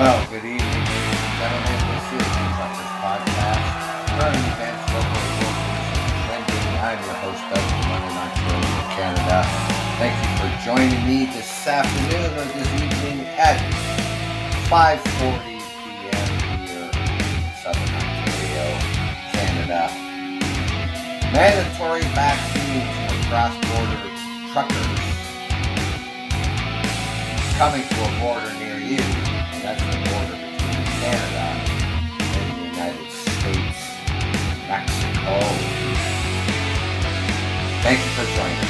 Well, good evening, ladies and gentlemen. This is the Truckers Podcast. Current events, local locations, trending. I'm your host, Doug London, Ontario, Canada. Thank you for joining me this afternoon or this evening at 5:40 p.m. here in Southern Ontario, Canada. Mandatory vaccines for cross-border truckers coming to a border near you. Canada and the United States, Mexico. Thank you for joining me.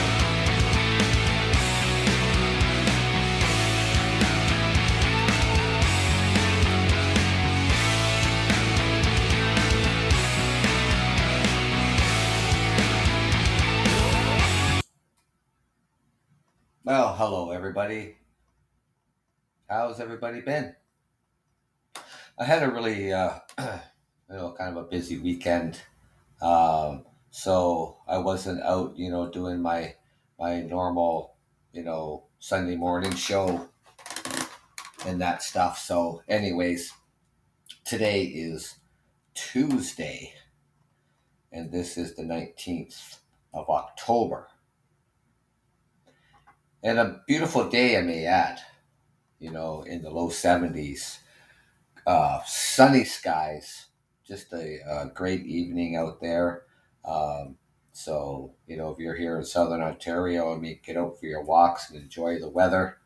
Well, hello everybody. How's everybody been? I had a really, uh, you know, kind of a busy weekend, um, so I wasn't out, you know, doing my my normal, you know, Sunday morning show and that stuff. So, anyways, today is Tuesday, and this is the nineteenth of October, and a beautiful day, I may add you know, in the low 70s. Uh, sunny skies, just a, a great evening out there. Um, so, you know, if you're here in Southern Ontario, I mean, get out for your walks and enjoy the weather.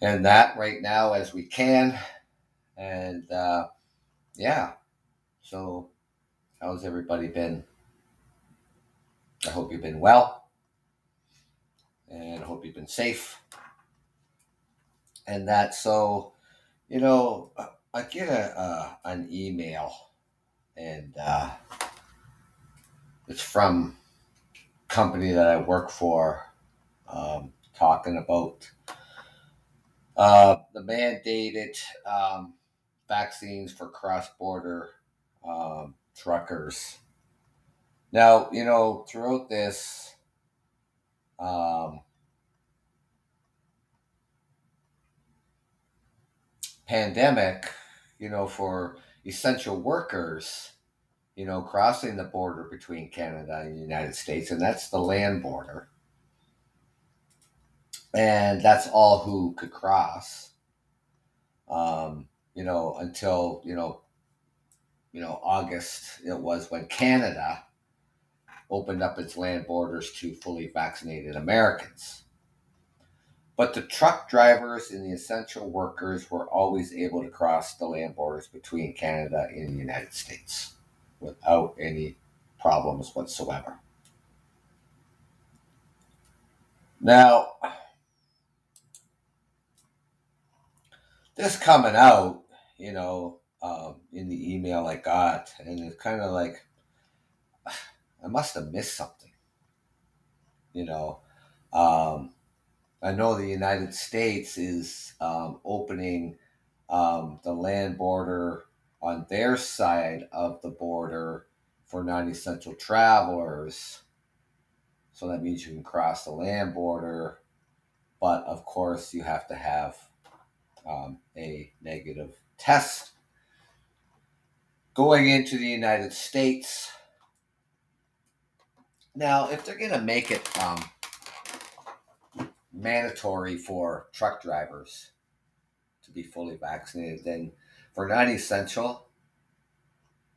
And that right now as we can. And uh, yeah, so how's everybody been? I hope you've been well. And I hope you've been safe and that so you know i get a uh, an email and uh, it's from company that i work for um, talking about uh, the mandated um, vaccines for cross-border um, truckers. Now you know throughout this um, pandemic, you know, for essential workers, you know, crossing the border between Canada and the United States, and that's the land border. And that's all who could cross. Um, you know, until, you know, you know, August it was when Canada opened up its land borders to fully vaccinated Americans. But the truck drivers and the essential workers were always able to cross the land borders between Canada and the United States without any problems whatsoever. Now, this coming out, you know, um, in the email I got, and it's kind of like, I must have missed something, you know. Um, I know the United States is um, opening um, the land border on their side of the border for non essential travelers. So that means you can cross the land border, but of course, you have to have um, a negative test. Going into the United States. Now, if they're going to make it um, mandatory for truck drivers to be fully vaccinated. Then for non-essential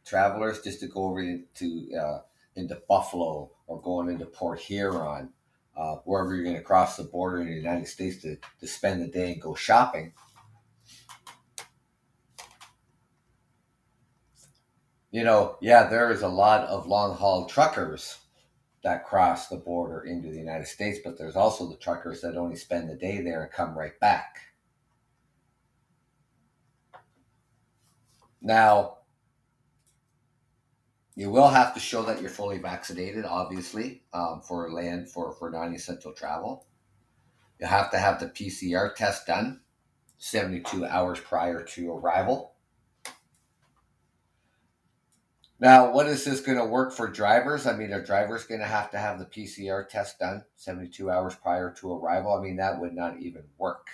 travelers, just to go over into uh, into Buffalo or going into Port Huron, uh, wherever you're going to cross the border in the United States to, to spend the day and go shopping. You know, yeah, there is a lot of long haul truckers that cross the border into the United States, but there's also the truckers that only spend the day there and come right back. Now, you will have to show that you're fully vaccinated, obviously, um, for land for, for non essential travel. You'll have to have the PCR test done 72 hours prior to arrival. Now, what is this going to work for drivers? I mean, are drivers going to have to have the PCR test done 72 hours prior to arrival? I mean, that would not even work.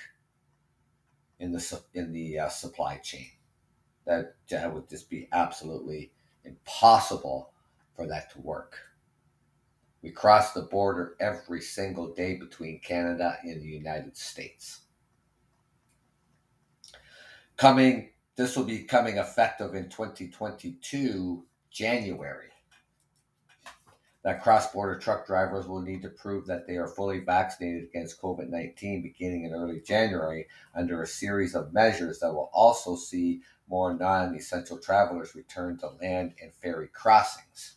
in the in the uh, supply chain. That that would just be absolutely impossible for that to work. We cross the border every single day between Canada and the United States. Coming, this will be coming effective in 2022 January that cross border truck drivers will need to prove that they are fully vaccinated against COVID 19 beginning in early January under a series of measures that will also see more non essential travelers return to land and ferry crossings.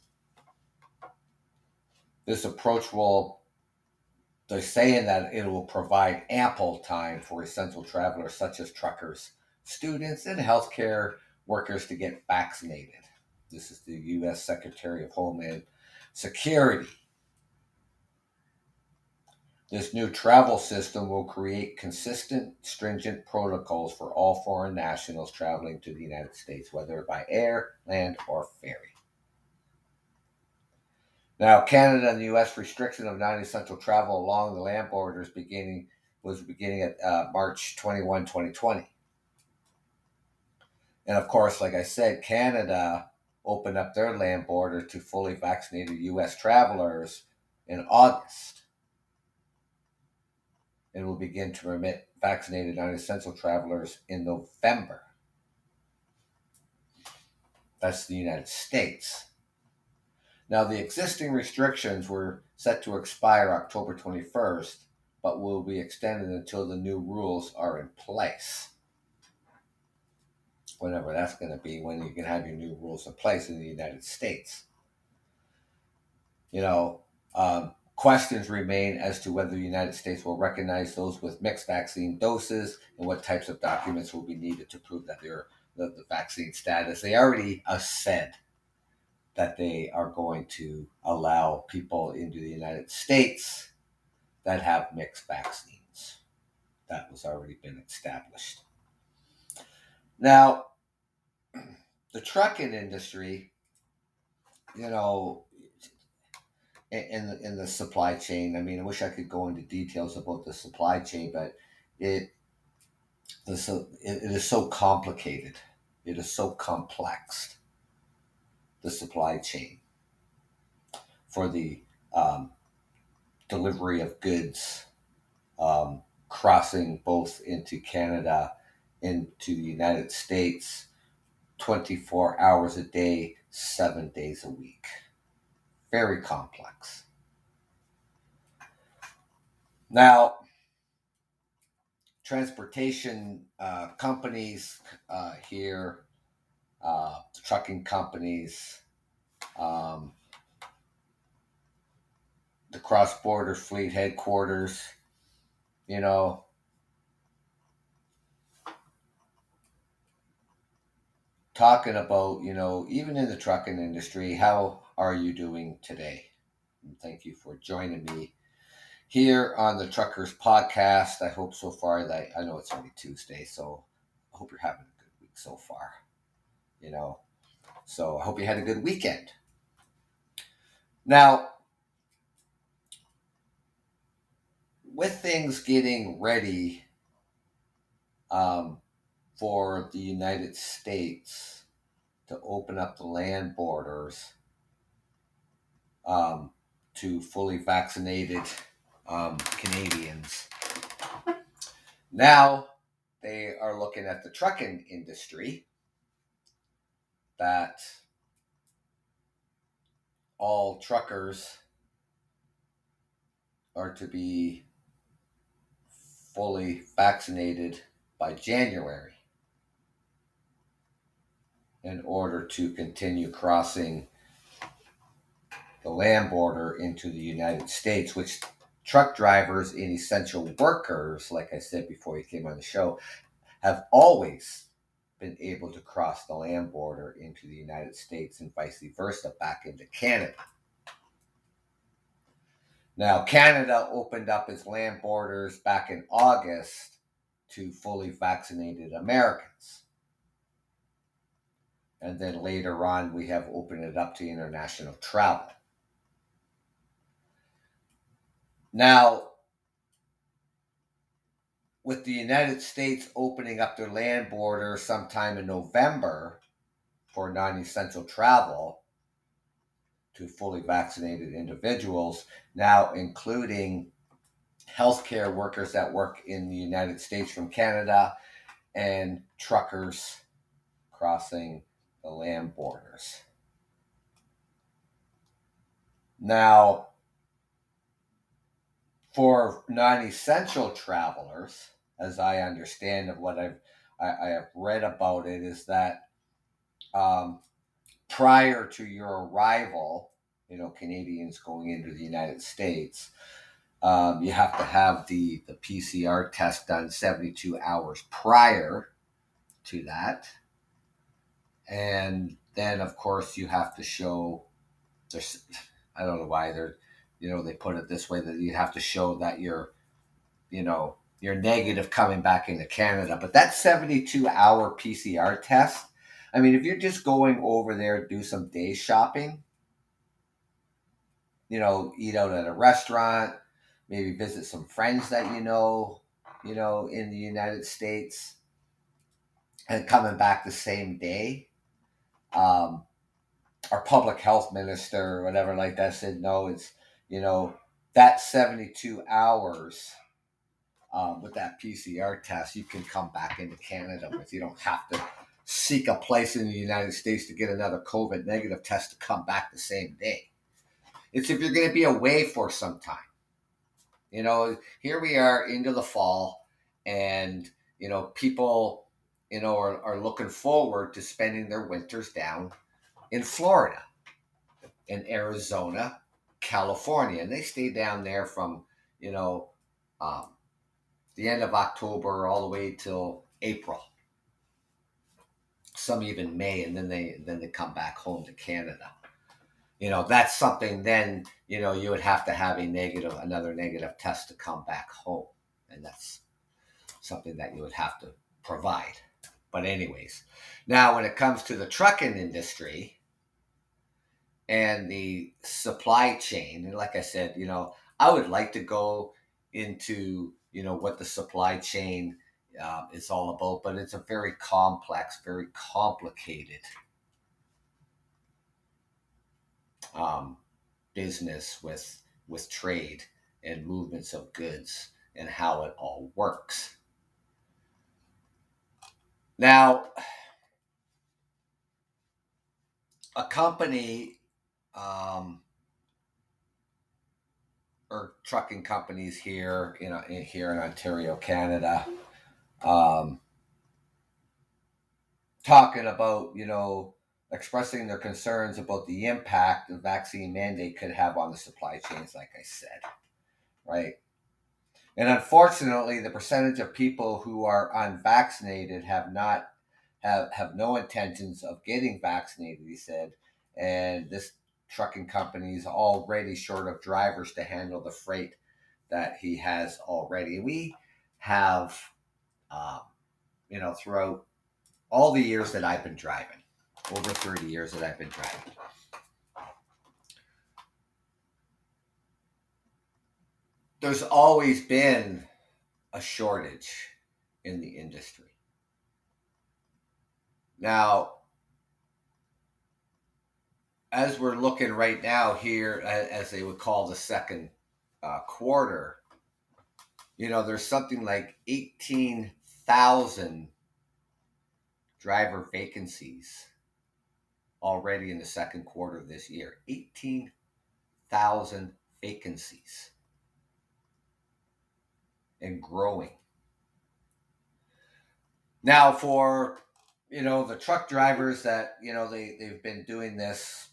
This approach will, they're saying that it will provide ample time for essential travelers such as truckers, students, and healthcare workers to get vaccinated. This is the U.S. Secretary of Homeland Security. This new travel system will create consistent, stringent protocols for all foreign nationals traveling to the United States, whether by air, land, or ferry. Now, Canada and the U.S. restriction of non-essential travel along the land borders beginning was beginning at uh, March 21, 2020. And of course, like I said, Canada opened up their land border to fully vaccinated U.S. travelers in August. and will begin to permit vaccinated non essential travelers in November. That's the United States. Now, the existing restrictions were set to expire October 21st, but will be extended until the new rules are in place whenever that's going to be, when you can have your new rules in place in the United States. You know, um, questions remain as to whether the United States will recognize those with mixed vaccine doses and what types of documents will be needed to prove that they're the, the vaccine status. They already said that they are going to allow people into the United States that have mixed vaccines. That was already been established. Now, the trucking industry, you know, in the, in the supply chain. I mean, I wish I could go into details about the supply chain, but it the so it, it is so complicated. It is so complex. The supply chain for the um, delivery of goods um, crossing both into Canada, into the United States, 24 hours a day, seven days a week. Very complex. Now, transportation uh, companies uh, here, uh, trucking companies, um, the cross border fleet headquarters, you know, talking about, you know, even in the trucking industry, how are you doing today? And thank you for joining me here on the Truckers Podcast. I hope so far that I know it's only Tuesday, so I hope you're having a good week so far. You know, so I hope you had a good weekend. Now, with things getting ready um, for the United States to open up the land borders um, to fully vaccinated um, Canadians. Now they are looking at the trucking industry that all truckers are to be fully vaccinated by January in order to continue crossing the land border into the United States, which truck drivers and essential workers, like I said before you came on the show, have always been able to cross the land border into the United States and vice versa back into Canada. Now, Canada opened up its land borders back in August to fully vaccinated Americans. And then later on, we have opened it up to international travel. Now, with the United States opening up their land border sometime in November for non essential travel to fully vaccinated individuals, now including healthcare workers that work in the United States from Canada and truckers crossing the land borders. Now, for non-essential travelers, as I understand of what I've I, I have read about it, is that um, prior to your arrival, you know, Canadians going into the United States, um, you have to have the the PCR test done 72 hours prior to that, and then of course you have to show. There's, I don't know why they're you know they put it this way that you have to show that you're you know you're negative coming back into canada but that 72 hour pcr test i mean if you're just going over there do some day shopping you know eat out at a restaurant maybe visit some friends that you know you know in the united states and coming back the same day um, our public health minister or whatever like that said no it's you know, that 72 hours um, with that PCR test, you can come back into Canada with. You don't have to seek a place in the United States to get another COVID negative test to come back the same day. It's if you're going to be away for some time. You know, here we are into the fall, and, you know, people, you know, are, are looking forward to spending their winters down in Florida, in Arizona, California, and they stay down there from you know um, the end of October all the way till April. Some even May, and then they then they come back home to Canada. You know that's something. Then you know you would have to have a negative, another negative test to come back home, and that's something that you would have to provide. But anyways, now when it comes to the trucking industry, and the supply chain. And like I said, you know, I would like to go into, you know, what the supply chain uh, is all about, but it's a very complex, very complicated um, business with with trade and movements of goods and how it all works. Now, a company um, or trucking companies here, you know, in, here in Ontario, Canada, um, talking about, you know, expressing their concerns about the impact the vaccine mandate could have on the supply chains, like I said, right? And unfortunately, the percentage of people who are unvaccinated have not have have no intentions of getting vaccinated. He said, and this trucking company is already short of drivers to handle the freight that he has already. We have, um, you know, throughout all the years that I've been driving, over 30 years that I've been driving. There's always been a shortage in the industry. Now, as we're looking right now here, as they would call the second uh, quarter, you know, there's something like 18,000 driver vacancies already in the second quarter of this year. 18,000 vacancies and growing. Now, for you know the truck drivers that you know they they've been doing this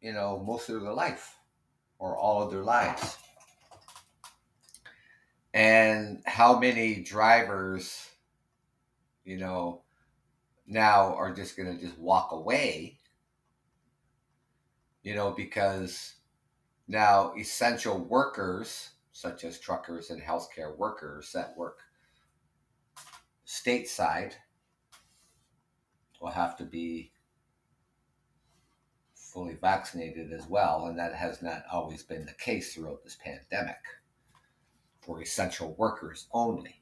you know, most of their life or all of their lives. And how many drivers, you know, now are just going to just walk away, you know, because now essential workers, such as truckers and healthcare workers that work stateside, will have to be fully vaccinated as well, and that has not always been the case throughout this pandemic for essential workers only.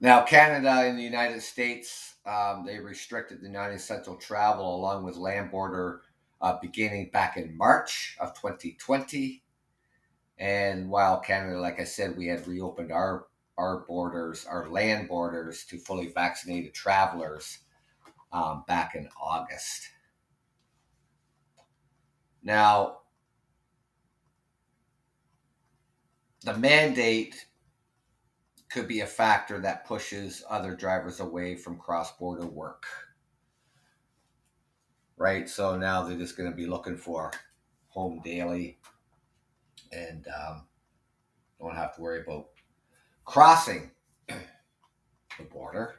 Now, Canada and the United States, um, they restricted the non-essential travel along with land border uh, beginning back in March of 2020. And while Canada, like I said, we had reopened our our borders, our land borders to fully vaccinated travelers um, back in August. Now, the mandate could be a factor that pushes other drivers away from cross border work. Right? So now they're just going to be looking for home daily and um, don't have to worry about crossing the border.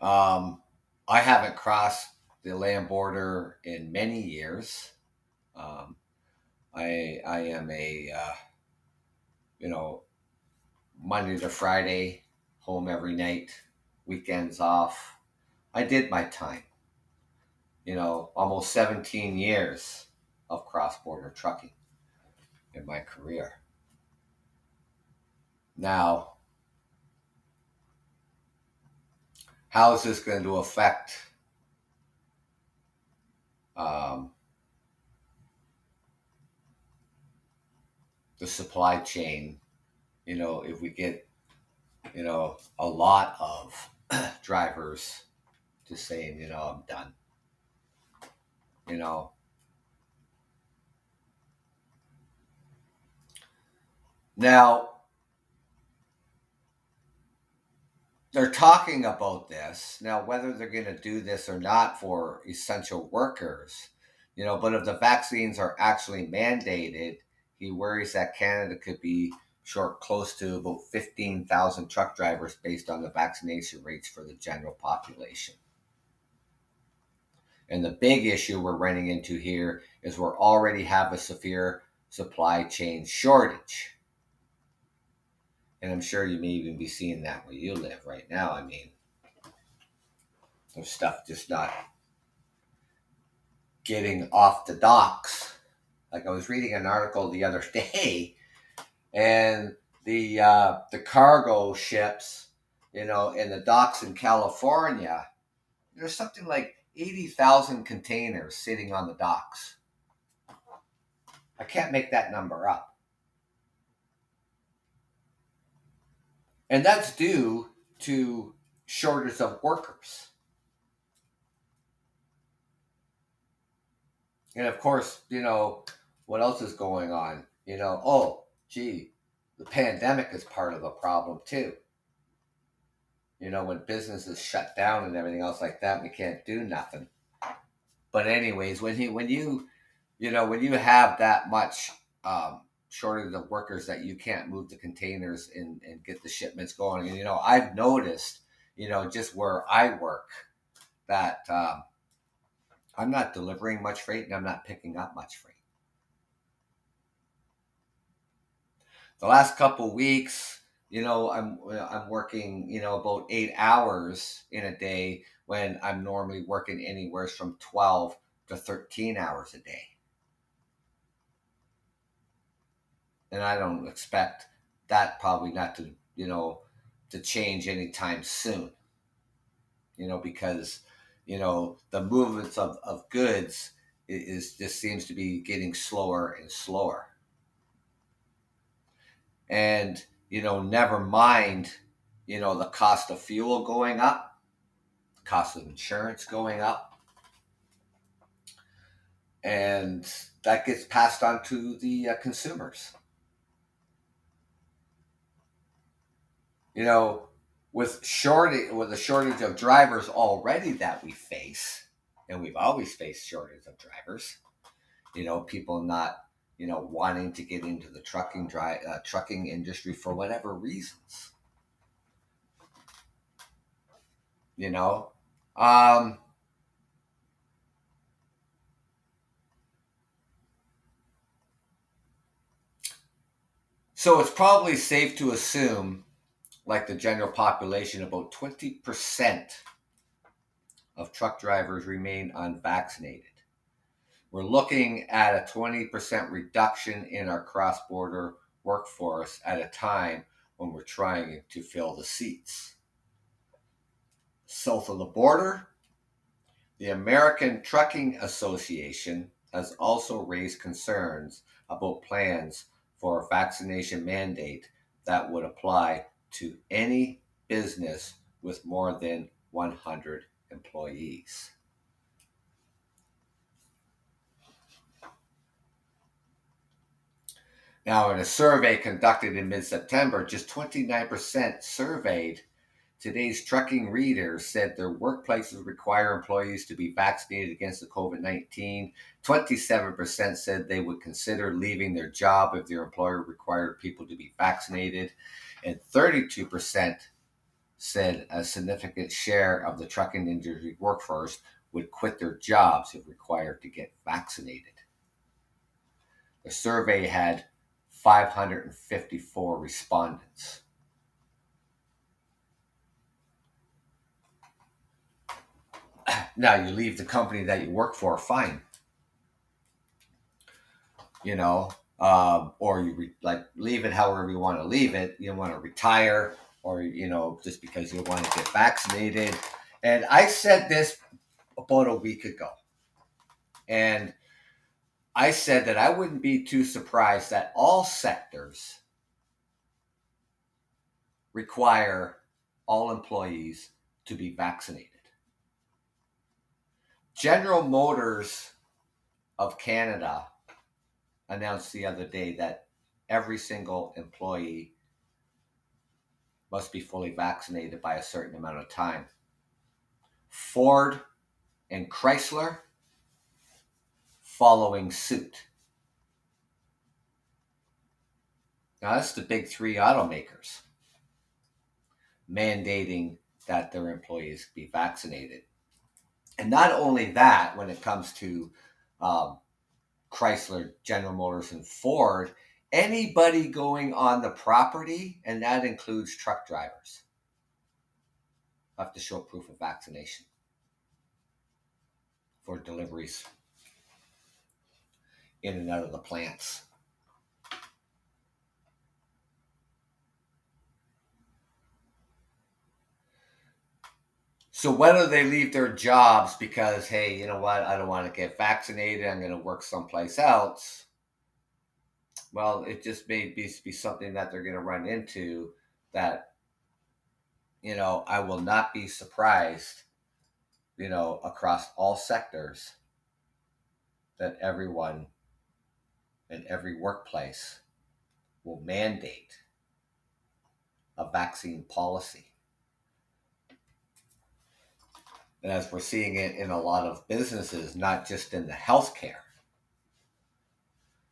Um, I haven't crossed the land border in many years. Um, I I am a uh, you know Monday to Friday home every night, weekends off. I did my time. You know, almost 17 years of cross border trucking in my career. Now, how is this going to affect um, the supply chain? You know, if we get, you know, a lot of drivers just saying, you know, I'm done. You know, now they're talking about this. Now whether they're going to do this or not for essential workers you know but if the vaccines are actually mandated he worries that canada could be short close to about 15,000 truck drivers based on the vaccination rates for the general population. And the big issue we're running into here is we're already have a severe supply chain shortage and I'm sure you may even be seeing that where you live right now. I mean, there's stuff just not getting off the docks. Like I was reading an article the other day, and the uh, the cargo ships, you know, in the docks in California, there's something like eighty thousand containers sitting on the docks. I can't make that number up. And that's due to shortage of workers. And of course, you know, what else is going on? You know, oh, gee, the pandemic is part of the problem too. You know, when businesses shut down and everything else like that, we can't do nothing. But anyways, when he when you you know when you have that much um, shortage of the workers that you can't move the containers and, and get the shipments going. And, you know, I've noticed, you know, just where I work that um, I'm not delivering much freight and I'm not picking up much freight. The last couple weeks, you know, I'm I'm working, you know, about eight hours in a day when I'm normally working anywhere from 12 to 13 hours a day. And I don't expect that probably not to you know to change anytime soon. You know because you know the movements of, of goods is just seems to be getting slower and slower. And you know, never mind, you know, the cost of fuel going up, the cost of insurance going up, and that gets passed on to the uh, consumers. You know, with shortage with a shortage of drivers already that we face, and we've always faced shortage of drivers. You know, people not you know wanting to get into the trucking dry uh, trucking industry for whatever reasons. You know, um, so it's probably safe to assume like the general population, about 20% of truck drivers remain unvaccinated. We're looking at a 20% reduction in our cross border workforce at a time when we're trying to fill the seats. South of the border, the American Trucking Association has also raised concerns about plans for a vaccination mandate that would apply to any business with more than 100 employees. Now, in a survey conducted in mid September, just 29% surveyed today's trucking readers said their workplaces require employees to be vaccinated against the COVID 19. 27% said they would consider leaving their job if their employer required people to be vaccinated. And 32% said a significant share of the trucking industry workforce would quit their jobs if required to get vaccinated. The survey had 554 respondents. Now, you leave the company that you work for, fine. You know, um, or you re- like leave it however you want to leave it. You want to retire, or you know, just because you want to get vaccinated. And I said this about a week ago, and I said that I wouldn't be too surprised that all sectors require all employees to be vaccinated. General Motors of Canada announced the other day that every single employee must be fully vaccinated by a certain amount of time. Ford and Chrysler following suit. Now, that's the big three automakers mandating that their employees be vaccinated. And not only that, when it comes to um, Chrysler, General Motors, and Ford, anybody going on the property, and that includes truck drivers, have to show proof of vaccination for deliveries in and out of the plants. So whether they leave their jobs because, hey, you know what, I don't want to get vaccinated, I'm going to work someplace else. Well, it just may be, be something that they're going to run into that, you know, I will not be surprised, you know, across all sectors that everyone in every workplace will mandate a vaccine policy. And as we're seeing it in a lot of businesses, not just in the healthcare,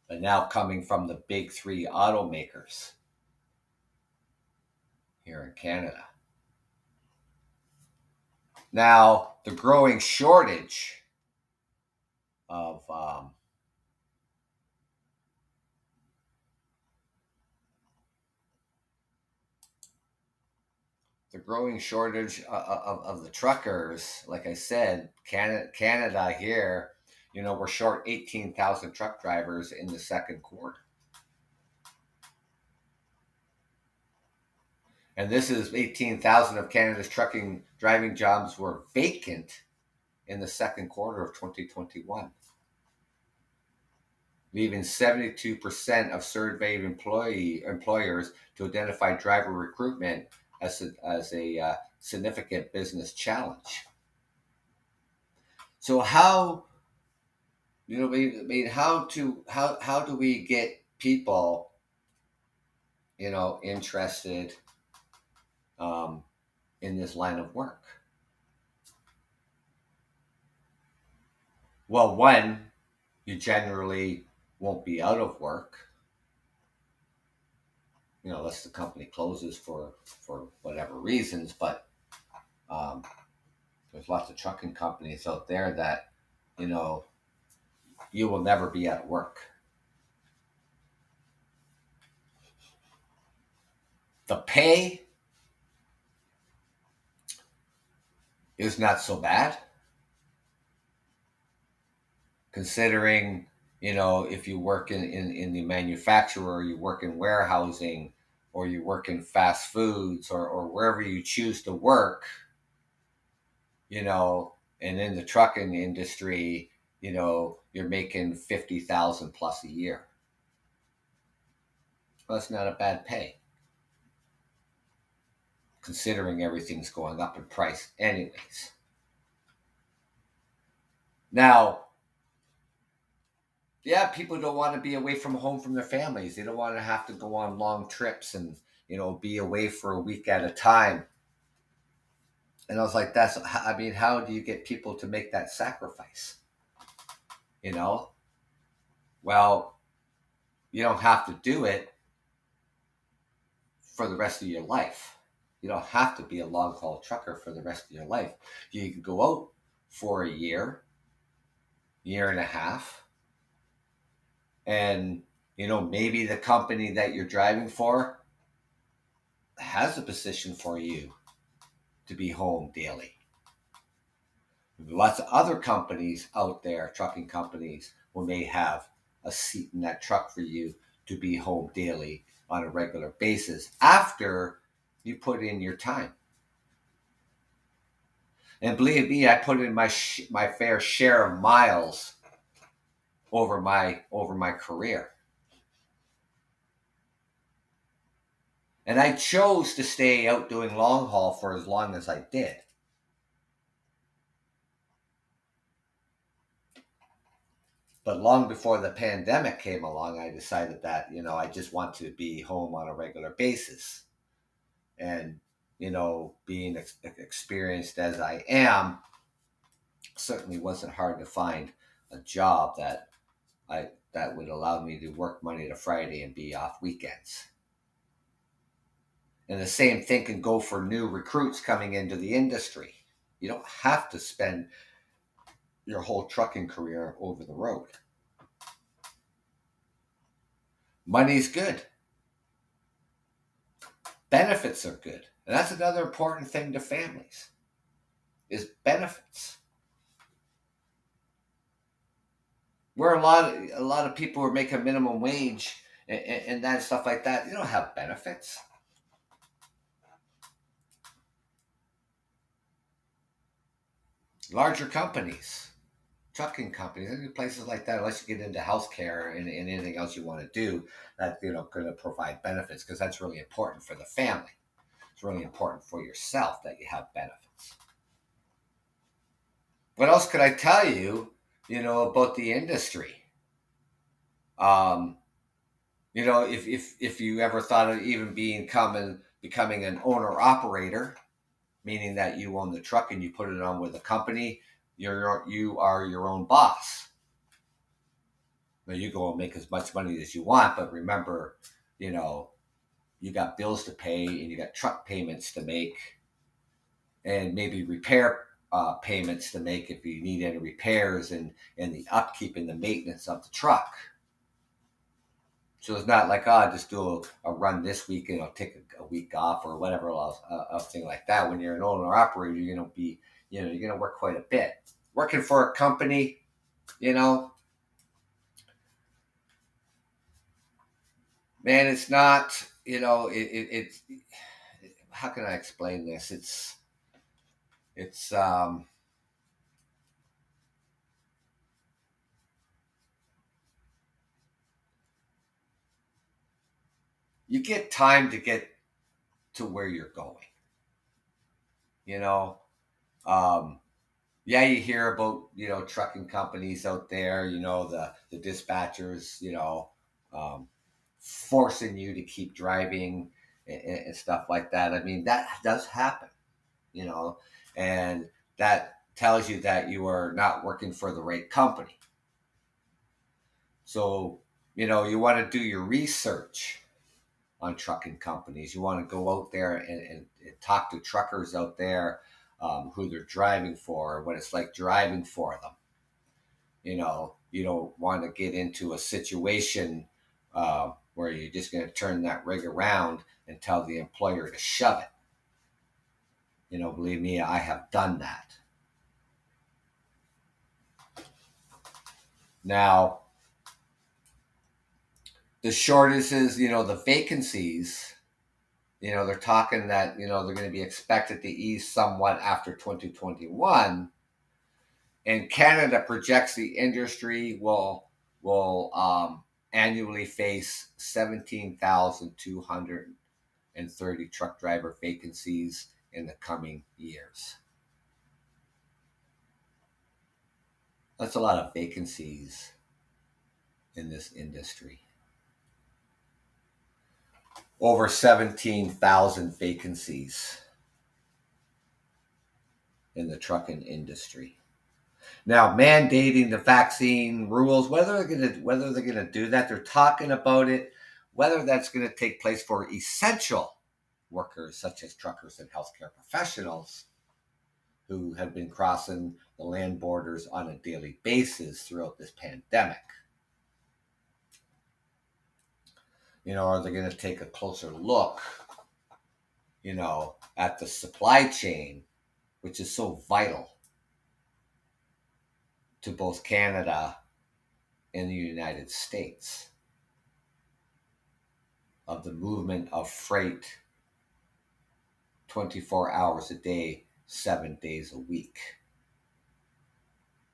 but now coming from the big three automakers here in Canada. Now, the growing shortage of um, the growing shortage of, of, of, the truckers, like I said, Canada, Canada here, you know, we're short 18,000 truck drivers in the second quarter. And this is 18,000 of Canada's trucking driving jobs were vacant in the second quarter of 2021, leaving 72% of surveyed employee employers to identify driver recruitment as a, as a uh, significant business challenge. So how, you know, I mean, how to how how do we get people, you know, interested um, in this line of work? Well, one, you generally won't be out of work you know, unless the company closes for for whatever reasons. But um, there's lots of trucking companies out there that, you know, you will never be at work. The pay is not so bad considering you know if you work in, in, in the manufacturer you work in warehousing or you work in fast foods or, or wherever you choose to work, you know, and in the trucking industry, you know, you're making 50,000 plus a year. Well, that's not a bad pay. Considering everything's going up in price, anyways. Now, yeah, people don't want to be away from home from their families. They don't want to have to go on long trips and, you know, be away for a week at a time. And I was like, that's, I mean, how do you get people to make that sacrifice? You know? Well, you don't have to do it for the rest of your life. You don't have to be a long haul trucker for the rest of your life. You can go out for a year, year and a half, and you know maybe the company that you're driving for has a position for you to be home daily. Lots of other companies out there trucking companies will may have a seat in that truck for you to be home daily on a regular basis after you put in your time. And believe me i put in my sh- my fair share of miles over my over my career. And I chose to stay out doing long haul for as long as I did. But long before the pandemic came along, I decided that, you know, I just want to be home on a regular basis. And, you know, being ex- experienced as I am, certainly wasn't hard to find a job that I that would allow me to work Monday to Friday and be off weekends. And the same thing can go for new recruits coming into the industry. You don't have to spend your whole trucking career over the road. Money's good. Benefits are good. And that's another important thing to families is benefits. Where a lot of, a lot of people are making minimum wage and, and that stuff like that, you don't have benefits. Larger companies, trucking companies, places like that, unless you get into healthcare and, and anything else you want to do, that you know going to provide benefits because that's really important for the family. It's really important for yourself that you have benefits. What else could I tell you you know, about the industry. Um, you know, if, if, if you ever thought of even being coming, becoming an owner operator, meaning that you own the truck and you put it on with a company, you're, you are your own boss. Now you go and make as much money as you want, but remember, you know, you got bills to pay and you got truck payments to make and maybe repair uh, payments to make if you need any repairs and, and the upkeep and the maintenance of the truck. So it's not like, oh, I'll just do a, a run this week and I'll take a, a week off or whatever else, a, a thing like that. When you're an owner operator, you're going to be, you know, you're going to work quite a bit. Working for a company, you know, man, it's not, you know, it, it, it's, how can I explain this? It's, it's um, you get time to get to where you're going. You know, um, yeah, you hear about you know trucking companies out there. You know the the dispatchers. You know, um, forcing you to keep driving and, and stuff like that. I mean, that does happen. You know, and that tells you that you are not working for the right company. So, you know, you want to do your research on trucking companies. You want to go out there and, and, and talk to truckers out there um, who they're driving for, what it's like driving for them. You know, you don't want to get into a situation uh, where you're just going to turn that rig around and tell the employer to shove it. You know, believe me, I have done that. Now, the shortages, you know, the vacancies you know, they're talking that, you know, they're going to be expected to ease somewhat after 2021. And Canada projects the industry will will um, annually face 17,230 truck driver vacancies in the coming years. That's a lot of vacancies in this industry. Over 17,000 vacancies in the trucking industry. Now, mandating the vaccine rules, whether they're going to whether they're going to do that, they're talking about it. Whether that's going to take place for essential workers such as truckers and healthcare professionals who have been crossing the land borders on a daily basis throughout this pandemic. You know, are they going to take a closer look, you know, at the supply chain, which is so vital to both Canada and the United States of the movement of freight 24 hours a day, seven days a week.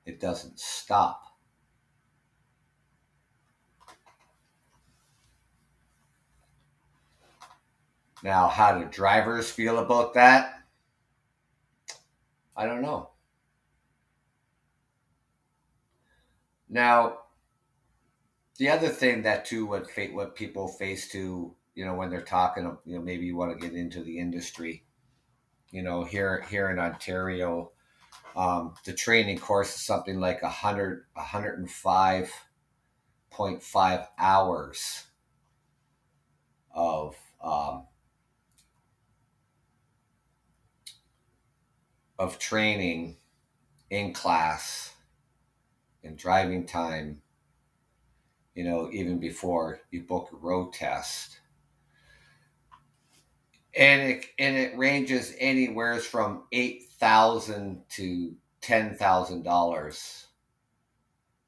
It doesn't stop. Now, how do drivers feel about that? I don't know. Now, the other thing that too, what what people face to, you know, when they're talking, you know, maybe you want to get into the industry, you know, here here in Ontario, um, the training course is something like a hundred, hundred and five point five hours of um, of training in class and driving time you know even before you book a road test and it and it ranges anywhere from eight thousand to ten thousand dollars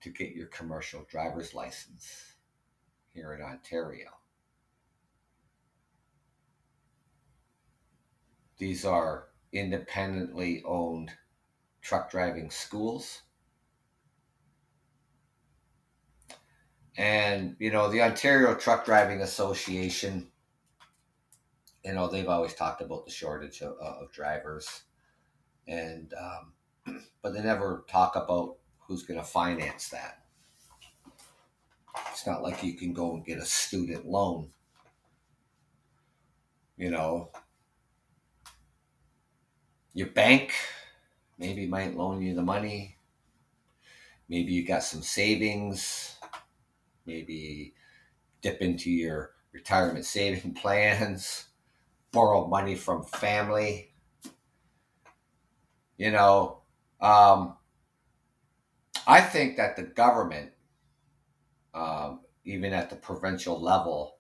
to get your commercial driver's license here in Ontario. These are independently owned truck driving schools. And, you know, the Ontario Truck Driving Association, you know, they've always talked about the shortage of, of drivers. And, um, but they never talk about who's going to finance that. It's not like you can go and get a student loan. You know, your bank maybe might loan you the money. Maybe you got some savings. Maybe dip into your retirement saving plans, borrow money from family. You know, um, I think that the government, um, even at the provincial level,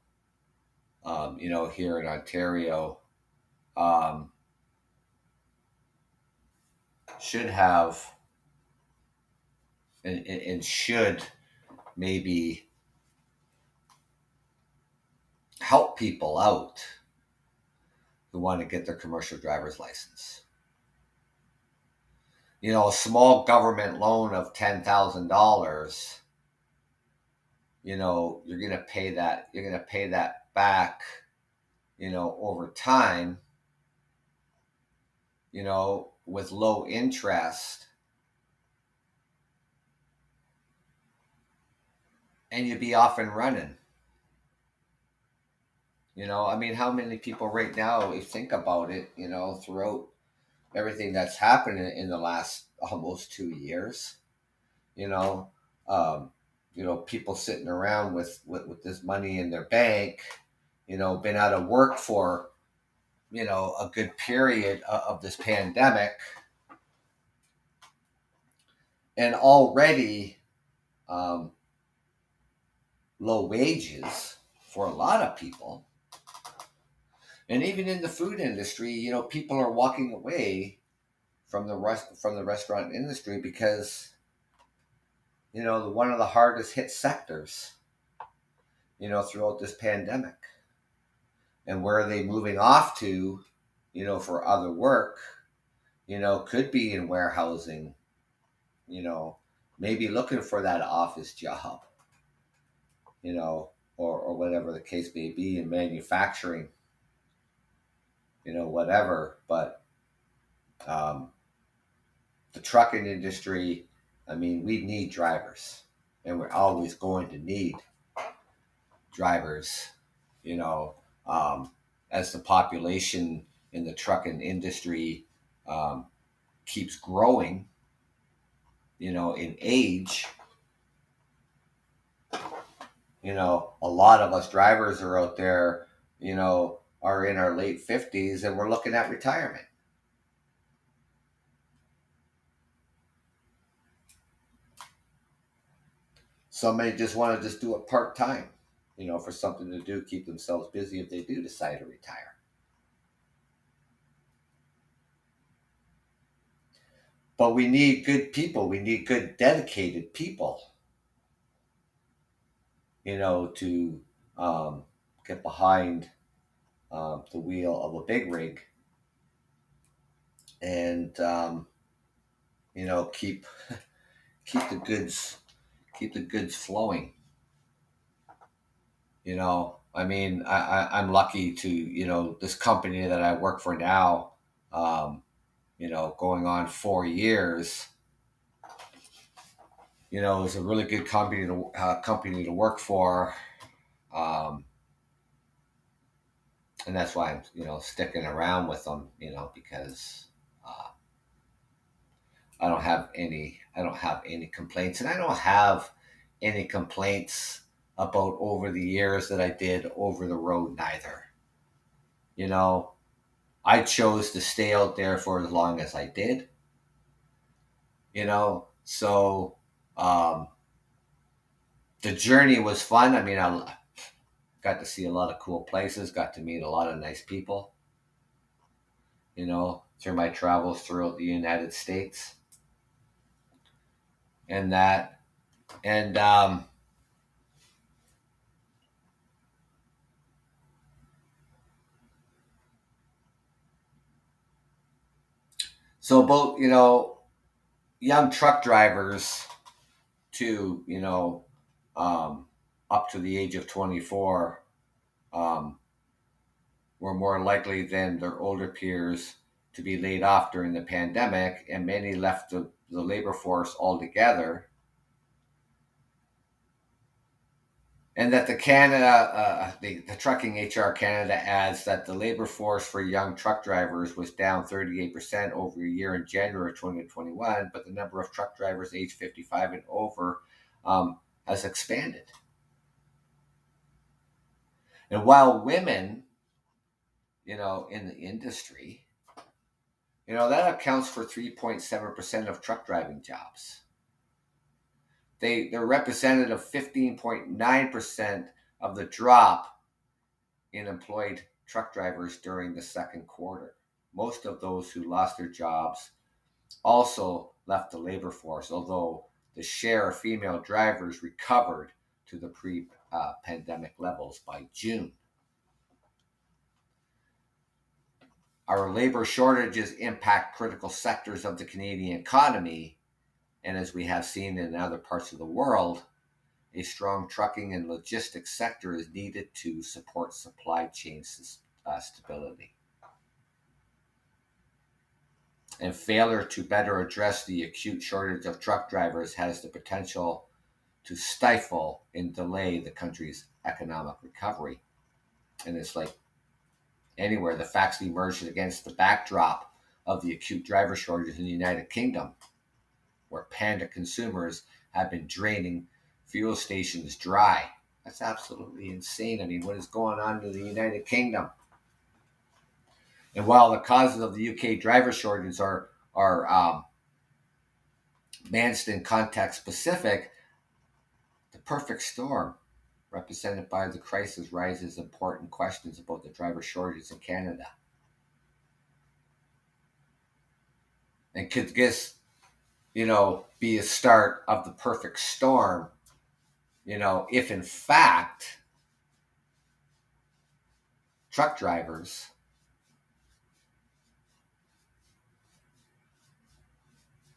um, you know, here in Ontario, um, should have and, and should maybe help people out who want to get their commercial driver's license. You know, a small government loan of $10,000, you know, you're going to pay that, you're going to pay that back, you know, over time, you know, with low interest and you'd be off and running. You know, I mean, how many people right now, if think about it, you know, throughout everything that's happened in the last almost two years, you know, um, you know, people sitting around with, with, with this money in their bank, you know, been out of work for you know a good period of this pandemic. And already um, low wages for a lot of people and even in the food industry you know people are walking away from the rest from the restaurant industry because you know the, one of the hardest hit sectors you know throughout this pandemic. And where are they moving off to, you know, for other work, you know, could be in warehousing, you know, maybe looking for that office job, you know, or, or whatever the case may be in manufacturing, you know, whatever. But um, the trucking industry, I mean, we need drivers, and we're always going to need drivers, you know, um, as the population in the trucking industry um, keeps growing, you know, in age, you know, a lot of us drivers are out there, you know, are in our late 50s and we're looking at retirement. Some may just want to just do it part time, you know, for something to do, keep themselves busy if they do decide to retire. But we need good people. We need good, dedicated people, you know, to um, get behind um, the wheel of a big rig and, um, you know, keep keep the goods keep the goods flowing. You know, I mean, I, I, am lucky to, you know, this company that I work for now, um, you know, going on four years, you know, it's a really good company to uh, company to work for, um, and that's why I'm you know sticking around with them, you know, because uh, I don't have any I don't have any complaints, and I don't have any complaints about over the years that I did over the road neither. You know, I chose to stay out there for as long as I did. You know, so um, the journey was fun. I mean, I got to see a lot of cool places, got to meet a lot of nice people, you know, through my travels throughout the United States. And that, and, um, So about you know, young truck drivers to you know, um, up to the age of twenty four, um, were more likely than their older peers to be laid off during the pandemic, and many left the, the labor force altogether and that the Canada, uh, the, the Trucking HR Canada adds that the labor force for young truck drivers was down 38% over a year in January 2021, but the number of truck drivers aged 55 and over um, has expanded. And while women, you know, in the industry, you know, that accounts for 3.7% of truck driving jobs. They they're represented of 15.9% of the drop in employed truck drivers during the second quarter. Most of those who lost their jobs also left the labor force, although the share of female drivers recovered to the pre uh, pandemic levels by June. Our labor shortages impact critical sectors of the Canadian economy, and as we have seen in other parts of the world, a strong trucking and logistics sector is needed to support supply chain uh, stability. And failure to better address the acute shortage of truck drivers has the potential to stifle and delay the country's economic recovery. And it's like anywhere, the facts emerged against the backdrop of the acute driver shortage in the United Kingdom where Panda consumers have been draining fuel stations dry. That's absolutely insane. I mean, what is going on in the United Kingdom? And while the causes of the UK driver shortages are are um, Manston context specific, perfect storm, represented by the crisis, raises important questions about the driver shortages in Canada. And could this you know, be a start of the perfect storm, you know, if in fact truck drivers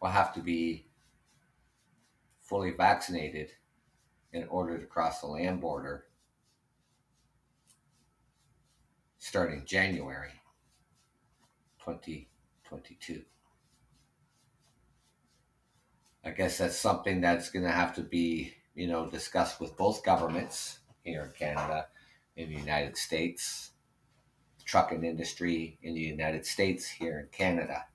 will have to be fully vaccinated in order to cross the land border starting January 2022. I guess that's something that's going to have to be, you know, discussed with both governments here in Canada, in the United States, the trucking industry in the United States, here in Canada.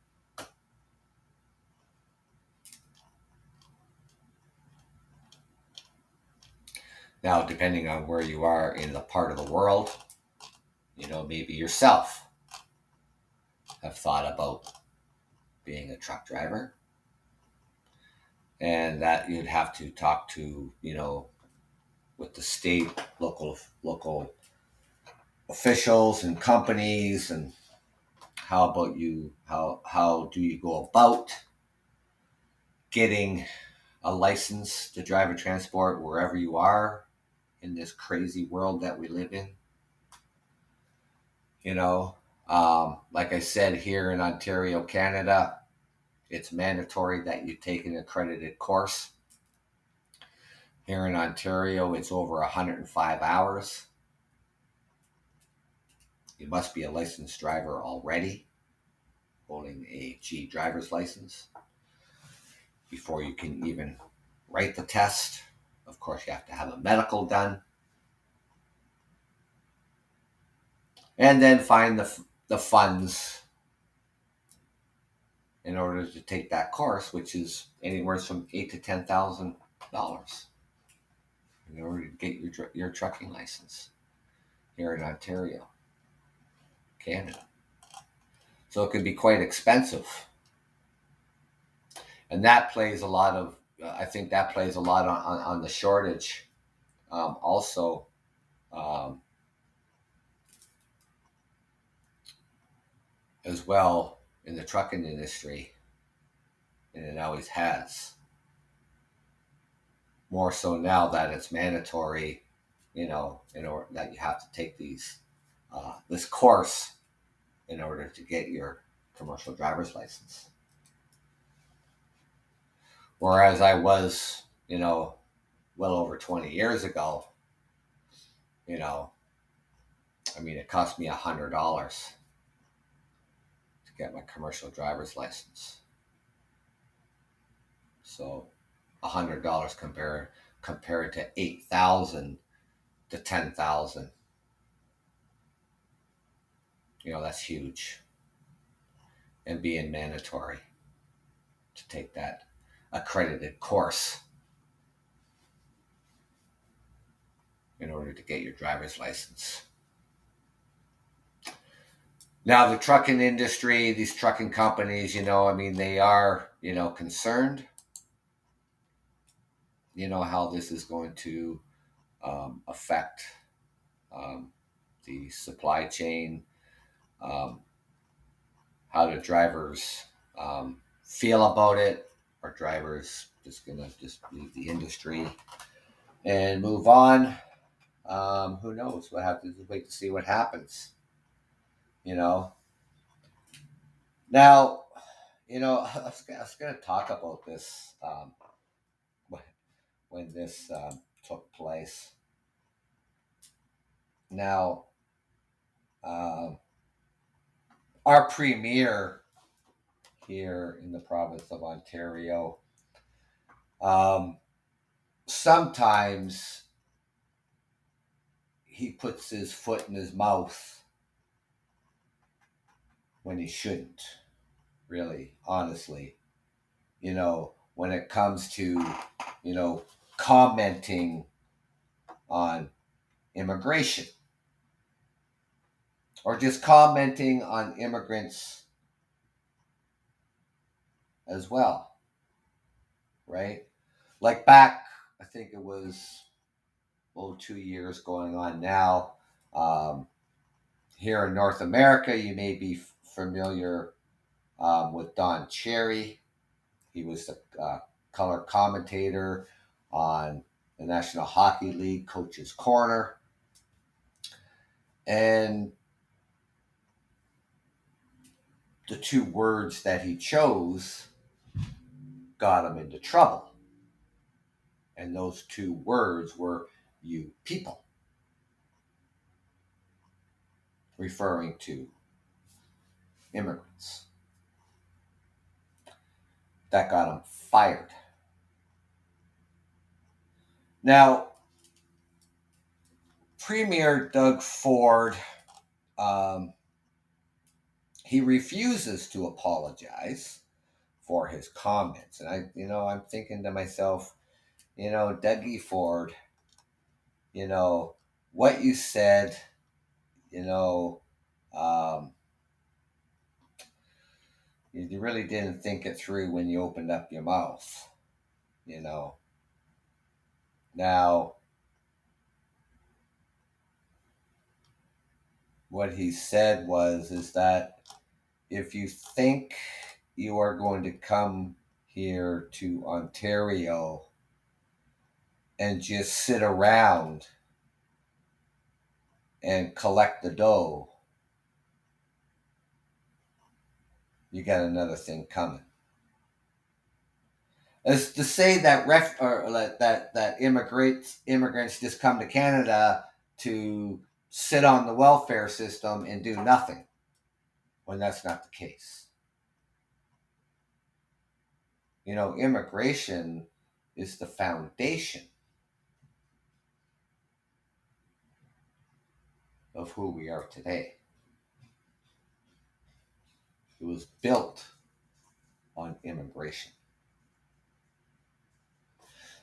Now, depending on where you are in the part of the world, you know, maybe yourself have thought about being a truck driver. And that you'd have to talk to, you know, with the state, local, local officials and companies and how about you how how do you go about getting a license to drive a transport wherever you are in this crazy world that we live in. You know, um, like I said, here in Ontario, Canada, it's mandatory that you take an accredited course. Here in Ontario, it's over 105 hours. You must be a licensed driver already, holding a G driver's license, before you can even write the test of course, you have to have a medical done. And then find the, the funds in order to take that course, which is anywhere from eight to ten thousand dollars in order to get your your trucking license here in Ontario, Canada. So it can be quite expensive, and that plays a lot of I think that plays a lot on, on, on the shortage. Um, also, um, as well in the trucking industry, and it always has. More so now that it's mandatory, you know, in order that you have to take these uh, this course in order to get your commercial driver's license. Whereas I was, you know, well over 20 years ago, you know, I mean, it cost me a hundred dollars to get my commercial driver's license. So a hundred dollars compared compared to eight thousand to ten thousand. You know, that's huge. And being mandatory to take that accredited course in order to get your driver's license. Now, the trucking industry, these trucking companies, you know, I mean, they are, you know, concerned. You know, how this is going to um, affect um, the supply chain, um, how the drivers um, feel about it, our drivers just gonna just leave the industry and move on. Um, who knows? We'll have to wait to see what happens. You know. Now, you know, I was, I was to talk about this um, when this um, took place. Now, um, our premier here in the province of Ontario. Um, sometimes he puts his foot in his mouth when he shouldn't, really, honestly. You know, when it comes to, you know, commenting on immigration or just commenting on immigrants as well. Right? Like back, I think it was oh two years going on now. Um, here in North America, you may be familiar um, with Don Cherry. He was the uh, color commentator on the National Hockey League Coach's Corner. And the two words that he chose got him into trouble. And those two words were you people, referring to immigrants. That got him fired. Now, Premier Doug Ford, um, he refuses to apologize for his comments. And I, you know, I'm thinking to myself, you know, Dougie Ford, you know, what you said, you know, um, you really didn't think it through when you opened up your mouth, you know. Now, what he said was is that if you think you are going to come here to Ontario and just sit around and collect the dough, you got another thing coming. As to say that ref or that that immigrants immigrants just come to Canada to sit on the welfare system and do nothing, when that's not the case. You know, immigration is the foundation of who we are today. It was built on immigration.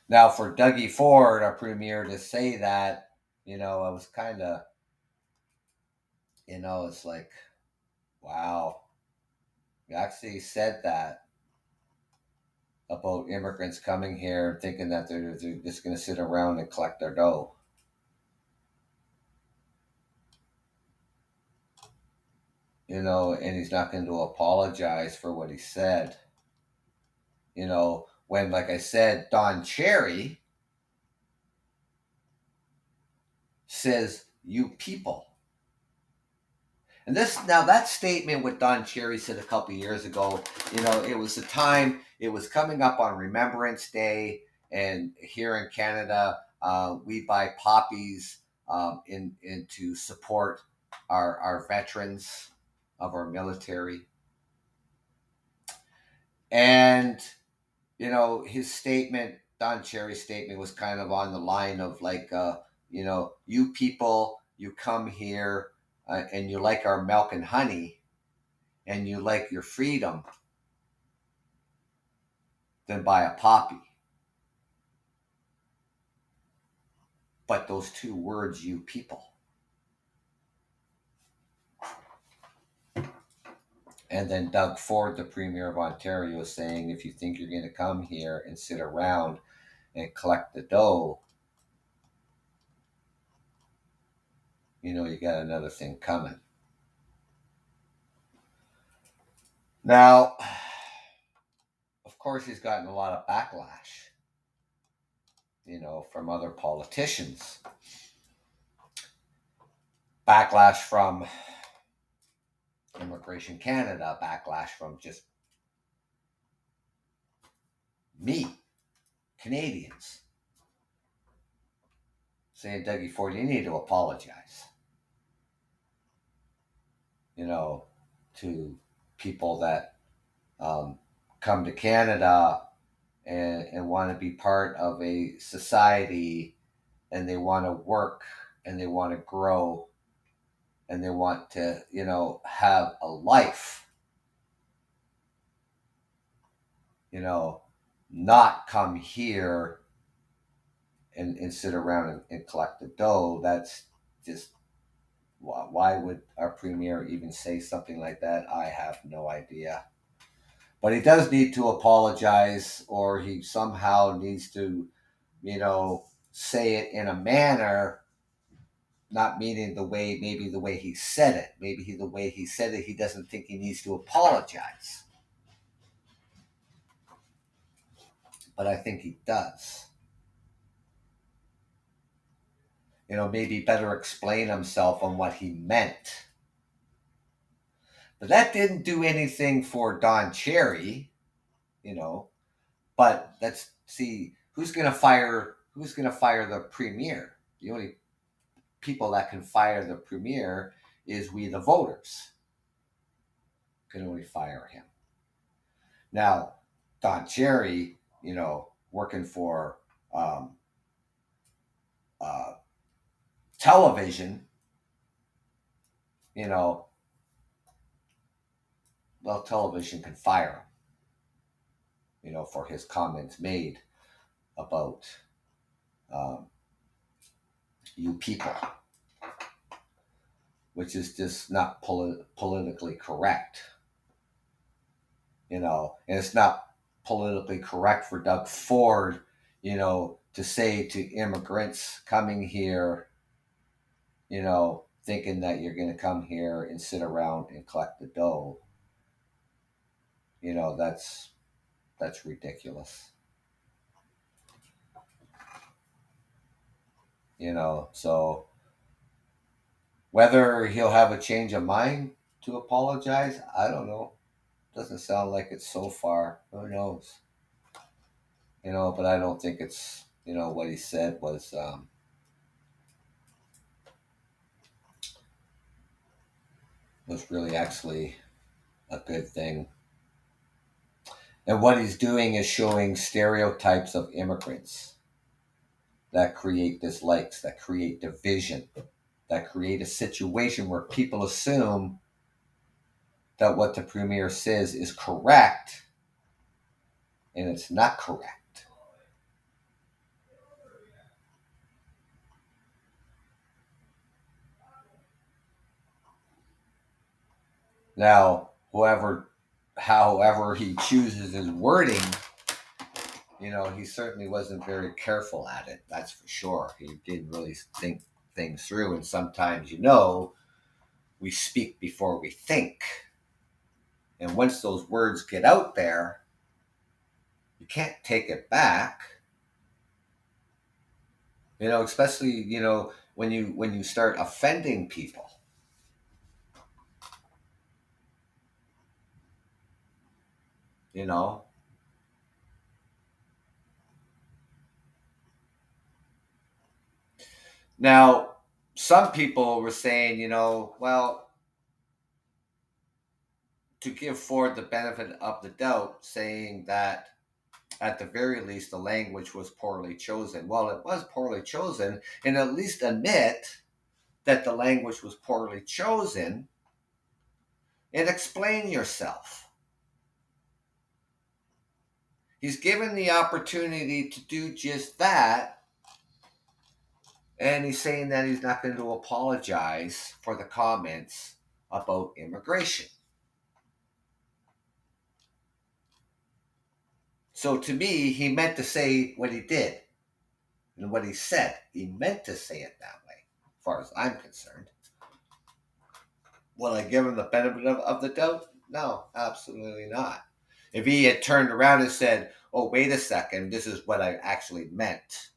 Now, for Dougie Ford, our premier, to say that, you know, I was kind of, you know, it's like, wow. He actually said that about immigrants coming here thinking that they're, they're just going to sit around and collect their dough. You know, and he's not going to apologize for what he said. You know, when, like I said, Don Cherry says, you people. And this now that statement what Don Cherry said a couple years ago, you know, it was the time it was coming up on Remembrance Day, and here in Canada, uh, we buy poppies um, in, in to support our our veterans of our military. And you know, his statement, Don Cherry's statement, was kind of on the line of like, uh, you know, you people, you come here uh, and you like our milk and honey, and you like your freedom then buy a poppy. But those two words, you people. And then Doug Ford, the Premier of Ontario, is saying if you think you're going to come here and sit around and collect the dough, you know, you got another thing coming. Now, of course, he's gotten a lot of backlash, you know, from other politicians. Backlash from Immigration Canada, backlash from just me, Canadians, saying, Dougie Ford, you need to apologize. You know, to people that um, come to Canada and, and want to be part of a society and they want to work and they want to grow and they want to, you know, have a life. You know, not come here and, and sit around and, and collect the dough. That's just why would our premier even say something like that? I have no idea. But he does need to apologize, or he somehow needs to, you know, say it in a manner, not meaning the way, maybe the way he said it. Maybe he, the way he said it, he doesn't think he needs to apologize. But I think he does. You know, maybe better explain himself on what he meant But that didn't do anything for Don Cherry, you know. But let's see who's going to fire who's going to fire the premier. The only people that can fire the premier is we the voters. Can only fire him. Now, Don Cherry, you know, working for um, uh, television, you know, well, television can fire him, you know, for his comments made about um, you people, which is just not poli- politically correct, you know, and it's not politically correct for Doug Ford, you know, to say to immigrants coming here, you know, thinking that you're going to come here and sit around and collect the dough. You know, that's that's ridiculous. You know, so whether he'll have a change of mind to apologize, I don't know. Doesn't sound like it so far. Who knows? You know, but I don't think it's you know what he said was um, was really actually a good thing. And what he's doing is showing stereotypes of immigrants that create dislikes, that create division, that create a situation where people assume that what the premier says is correct and it's not correct. Now, whoever, however he chooses his wording, you know, he certainly wasn't very careful at it. That's for sure. He didn't really think things through. And sometimes, you know, we speak before we think. And once those words get out there, you can't take it back. You know, especially, you know, when you when you start offending people you know? Now some people were saying you know well to give Ford the benefit of the doubt saying that at the very least the language was poorly chosen. Well it was poorly chosen and at least admit that the language was poorly chosen and explain yourself He's given the opportunity to do just that. And he's saying that he's not going to apologize for the comments about immigration. So to me, he meant to say what he did and what he said. He meant to say it that way, as far as I'm concerned. Will I give him the benefit of, of the doubt? No, absolutely not. If he had turned around and said, "Oh, wait a second, this is what I actually meant,"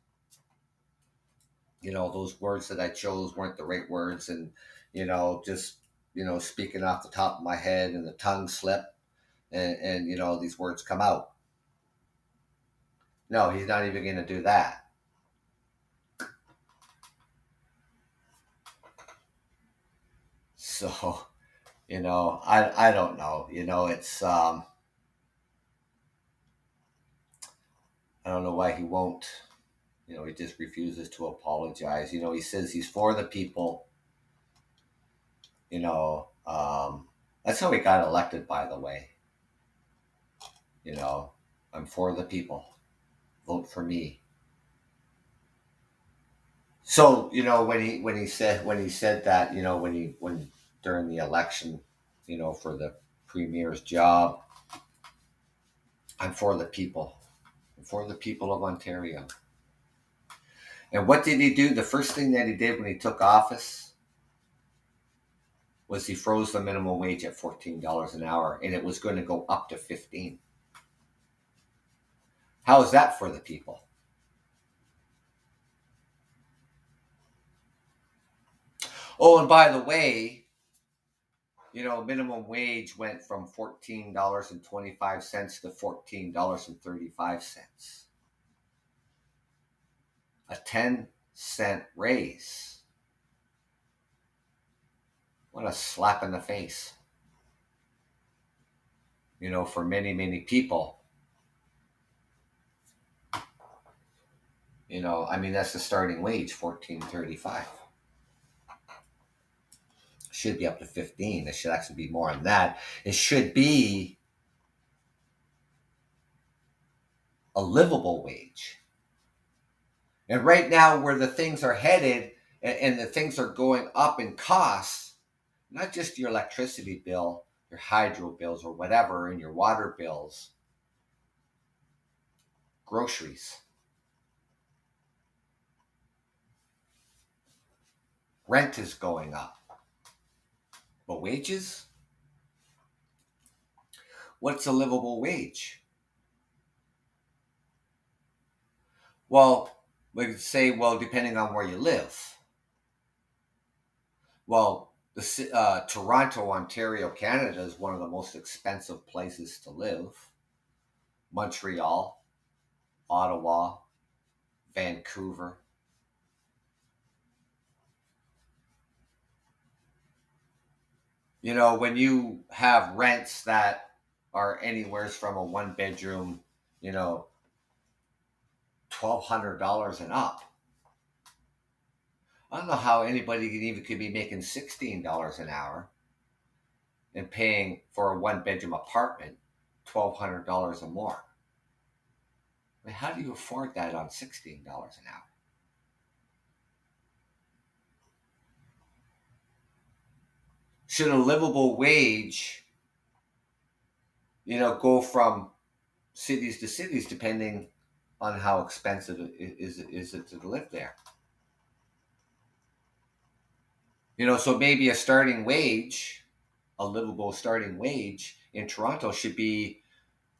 you know, those words that I chose weren't the right words, and you know, just you know, speaking off the top of my head and the tongue slip, and, and you know, these words come out. No, he's not even going to do that. So, you know, I I don't know. You know, it's um I don't know why he won't. You know, he just refuses to apologize. You know, he says he's for the people. You know, um, that's how he got elected, by the way. You know, I'm for the people. Vote for me. So you know when he when he said when he said that you know when he when during the election, you know for the premier's job, I'm for the people for the people of Ontario. And what did he do? The first thing that he did when he took office was he froze the minimum wage at $14 an hour and it was going to go up to 15. How is that for the people? Oh, and by the way, you know, minimum wage went from $14.25 to $14.35. A 10 cent raise. What a slap in the face. You know, for many, many people. You know, I mean that's the starting wage, fourteen thirty five should be up to 15. It should actually be more than that. It should be a livable wage. And right now, where the things are headed and, and the things are going up in costs, not just your electricity bill, your hydro bills, or whatever, and your water bills, groceries. Rent is going up but wages? What's a livable wage? Well, we could say, well, depending on where you live. Well, the uh, Toronto, Ontario, Canada is one of the most expensive places to live. Montreal, Ottawa, Vancouver, you know, when you have rents that are anywhere from a one bedroom, you know, twelve hundred dollars and up. I don't know how anybody could even could be making sixteen dollars an hour and paying for a one bedroom apartment twelve hundred dollars or more. I mean, how do you afford that on sixteen dollars an hour? Should a livable wage, you know, go from cities to cities depending on how expensive it is, is it to live there? You know, so maybe a starting wage, a livable starting wage in Toronto should be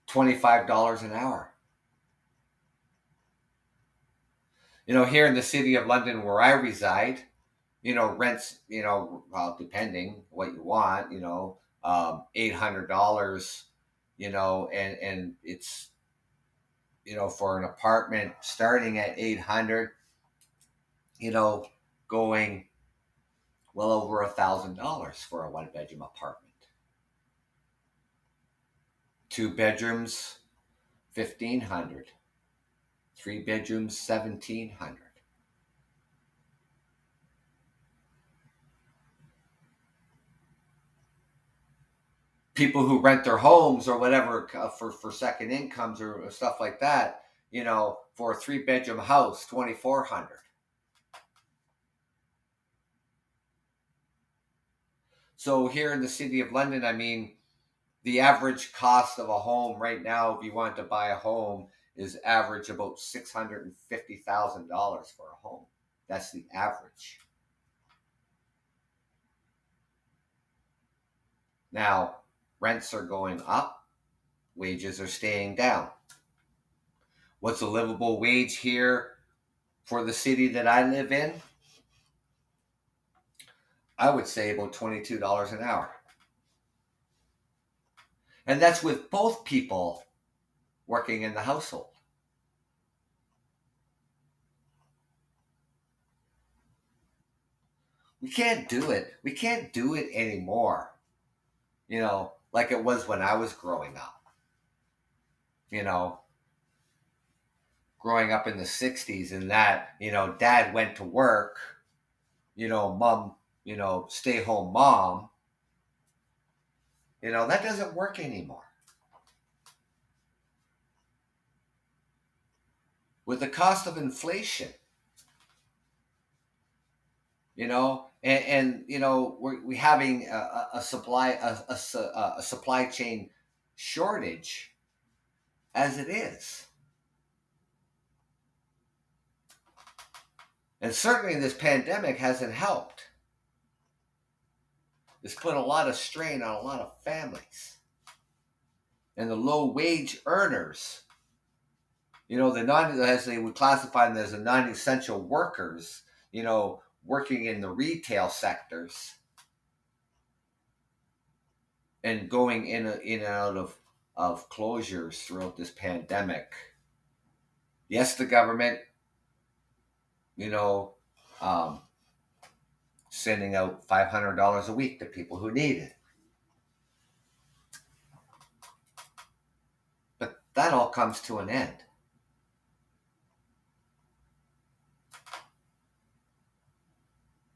$25 an hour. You know, here in the city of London where I reside, you know, rents, you know, well, depending what you want, you know, um, eight hundred dollars, you know, and and it's, you know, for an apartment starting at eight hundred, you know, going well over a thousand dollars for a one bedroom apartment. Two bedrooms, fifteen hundred. Three bedrooms, seventeen hundred. People who rent their homes or whatever uh, for, for second incomes or stuff like that, you know, for a three bedroom house, 2400 So here in the city of London, I mean, the average cost of a home right now, if you want to buy a home, is average about $650,000 for a home. That's the average. Now, Rents are going up, wages are staying down. What's a livable wage here for the city that I live in? I would say about $22 an hour. And that's with both people working in the household. We can't do it. We can't do it anymore. You know, like it was when I was growing up. You know, growing up in the 60s and that, you know, dad went to work, you know, mom, you know, stay home mom. You know, that doesn't work anymore. With the cost of inflation, you know, and, and you know we're we having a, a supply a, a, a supply chain shortage as it is. And certainly this pandemic hasn't helped. It's put a lot of strain on a lot of families. And the low wage earners, you know, the non, as they would classify them as the non essential workers, you know, working in the retail sectors, and going in in and out of of closures throughout this pandemic. Yes, the government, you know, um, sending out five hundred dollars a week to people who need it. But that all comes to an end.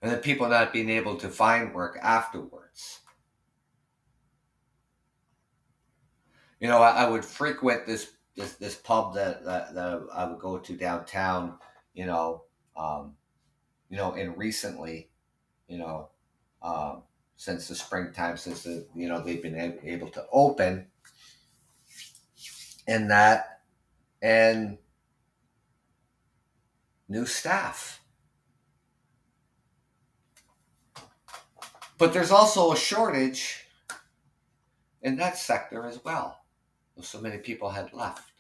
And then people not being able to find work afterwards. you know, I, I, would frequent this this this pub that, that that I would go to downtown. You know, um, you know, and recently, you know, um, since the springtime, since the you know they've been able to open, and that, and new staff. But there's also a shortage in that sector as well so many people had left.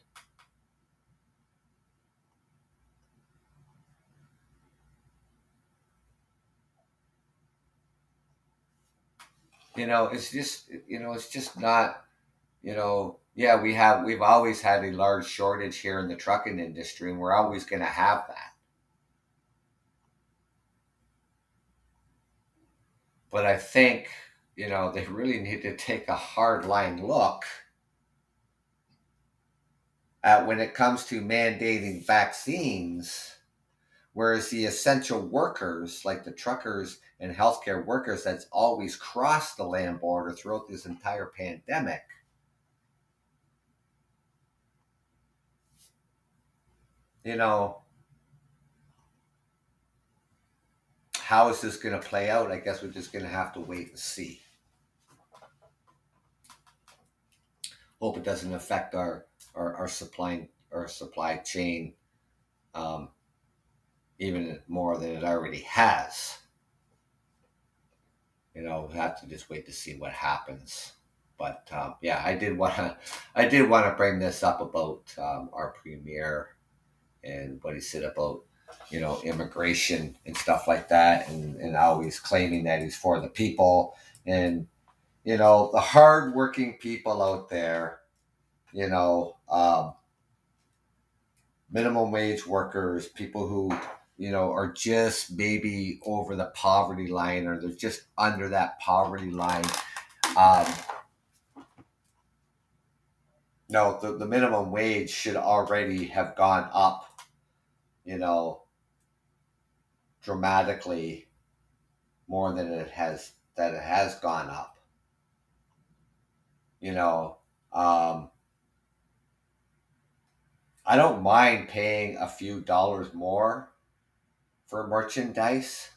You know, it's just you know, it's just not, you know, yeah, we have we've always had a large shortage here in the trucking industry, and we're always going to have that. But I think, you know, they really need to take a hard line look at when it comes to mandating vaccines, whereas the essential workers, like the truckers and healthcare workers, that's always crossed the land border throughout this entire pandemic. You know, how is this going to play out? I guess we're just going to have to wait and see. Hope it doesn't affect our our, our supply our supply chain um, even more than it already has. You know, we have to just wait to see what happens. But um, yeah, I did want to I did want to bring this up about um, our premier and what he said about you know immigration and stuff like that, and and always claiming that he's for the people and you know the hardworking people out there you know, um, minimum wage workers, people who, you know, are just maybe over the poverty line or they're just under that poverty line. Um, no, the, the minimum wage should already have gone up, you know, dramatically more than it has that it has gone up. You know, um, I don't mind paying a few dollars more for merchandise,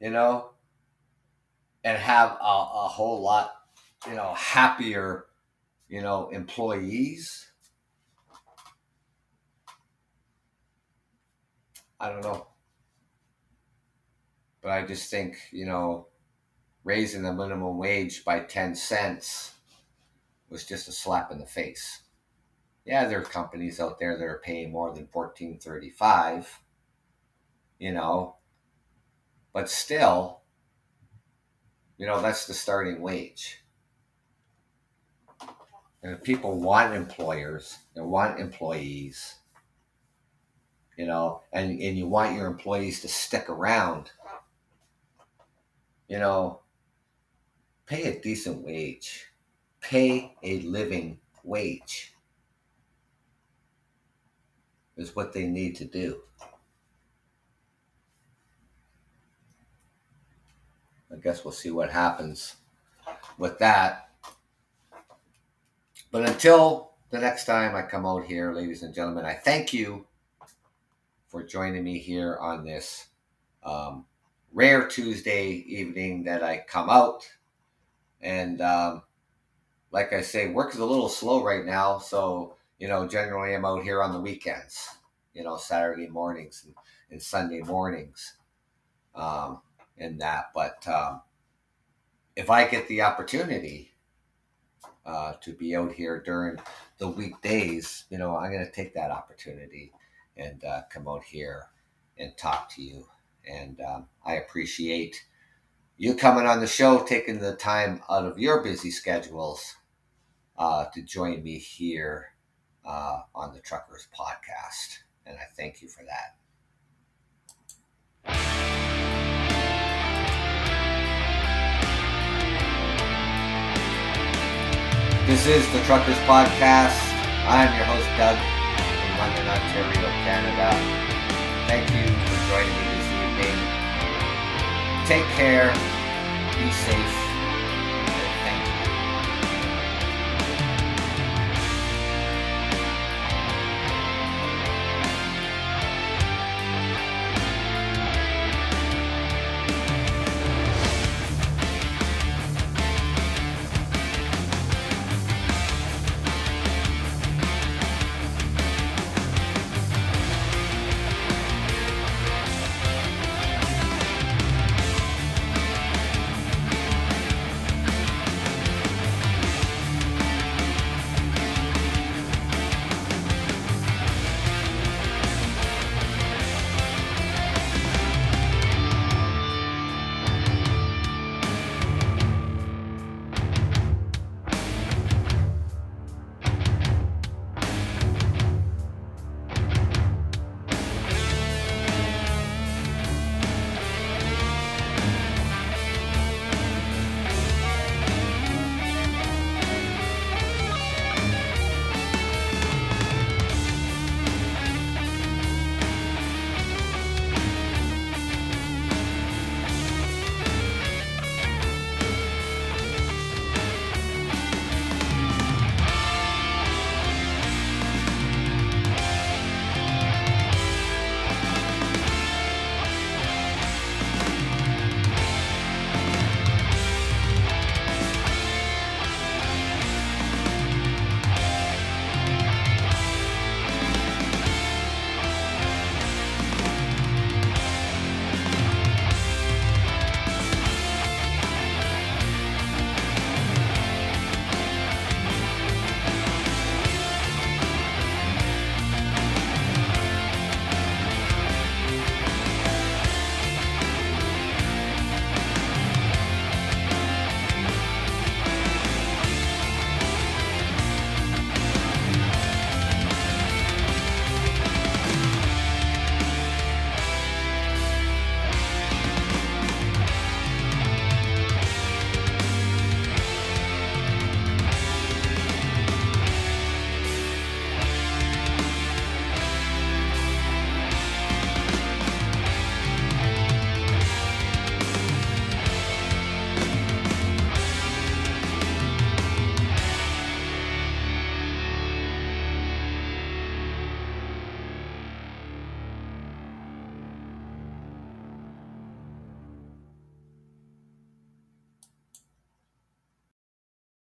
you know, and have a, a whole lot, you know, happier, you know, employees. I don't know. But I just think, you know, raising the minimum wage by 10 cents was just a slap in the face yeah, there are companies out there that are paying more than fourteen thirty five. You know, but still, you know that's the starting wage. And if people want employers, they want employees, you know, and, and you want your employees to stick around, you know, pay a decent wage, pay a living wage is what they need to do. I guess we'll see what happens with that. But until the next time I come out here, ladies and gentlemen, I thank you for joining me here on this um, rare Tuesday evening that I come out. And um, like I say, work is a little slow right now, so you know, generally I'm out here on the weekends, you know, Saturday mornings and, and Sunday mornings, um, and that. But um, if I get the opportunity uh, to be out here during the weekdays, you know, I'm going to take that opportunity and uh, come out here and talk to you. And um, I appreciate you coming on the show, taking the time out of your busy schedules uh, to join me here uh, on the Truckers Podcast. And I thank you for that. This is the Truckers Podcast. I'm your host, Doug, London, Ontario, Canada. Thank you for joining me this evening. Take care. Be safe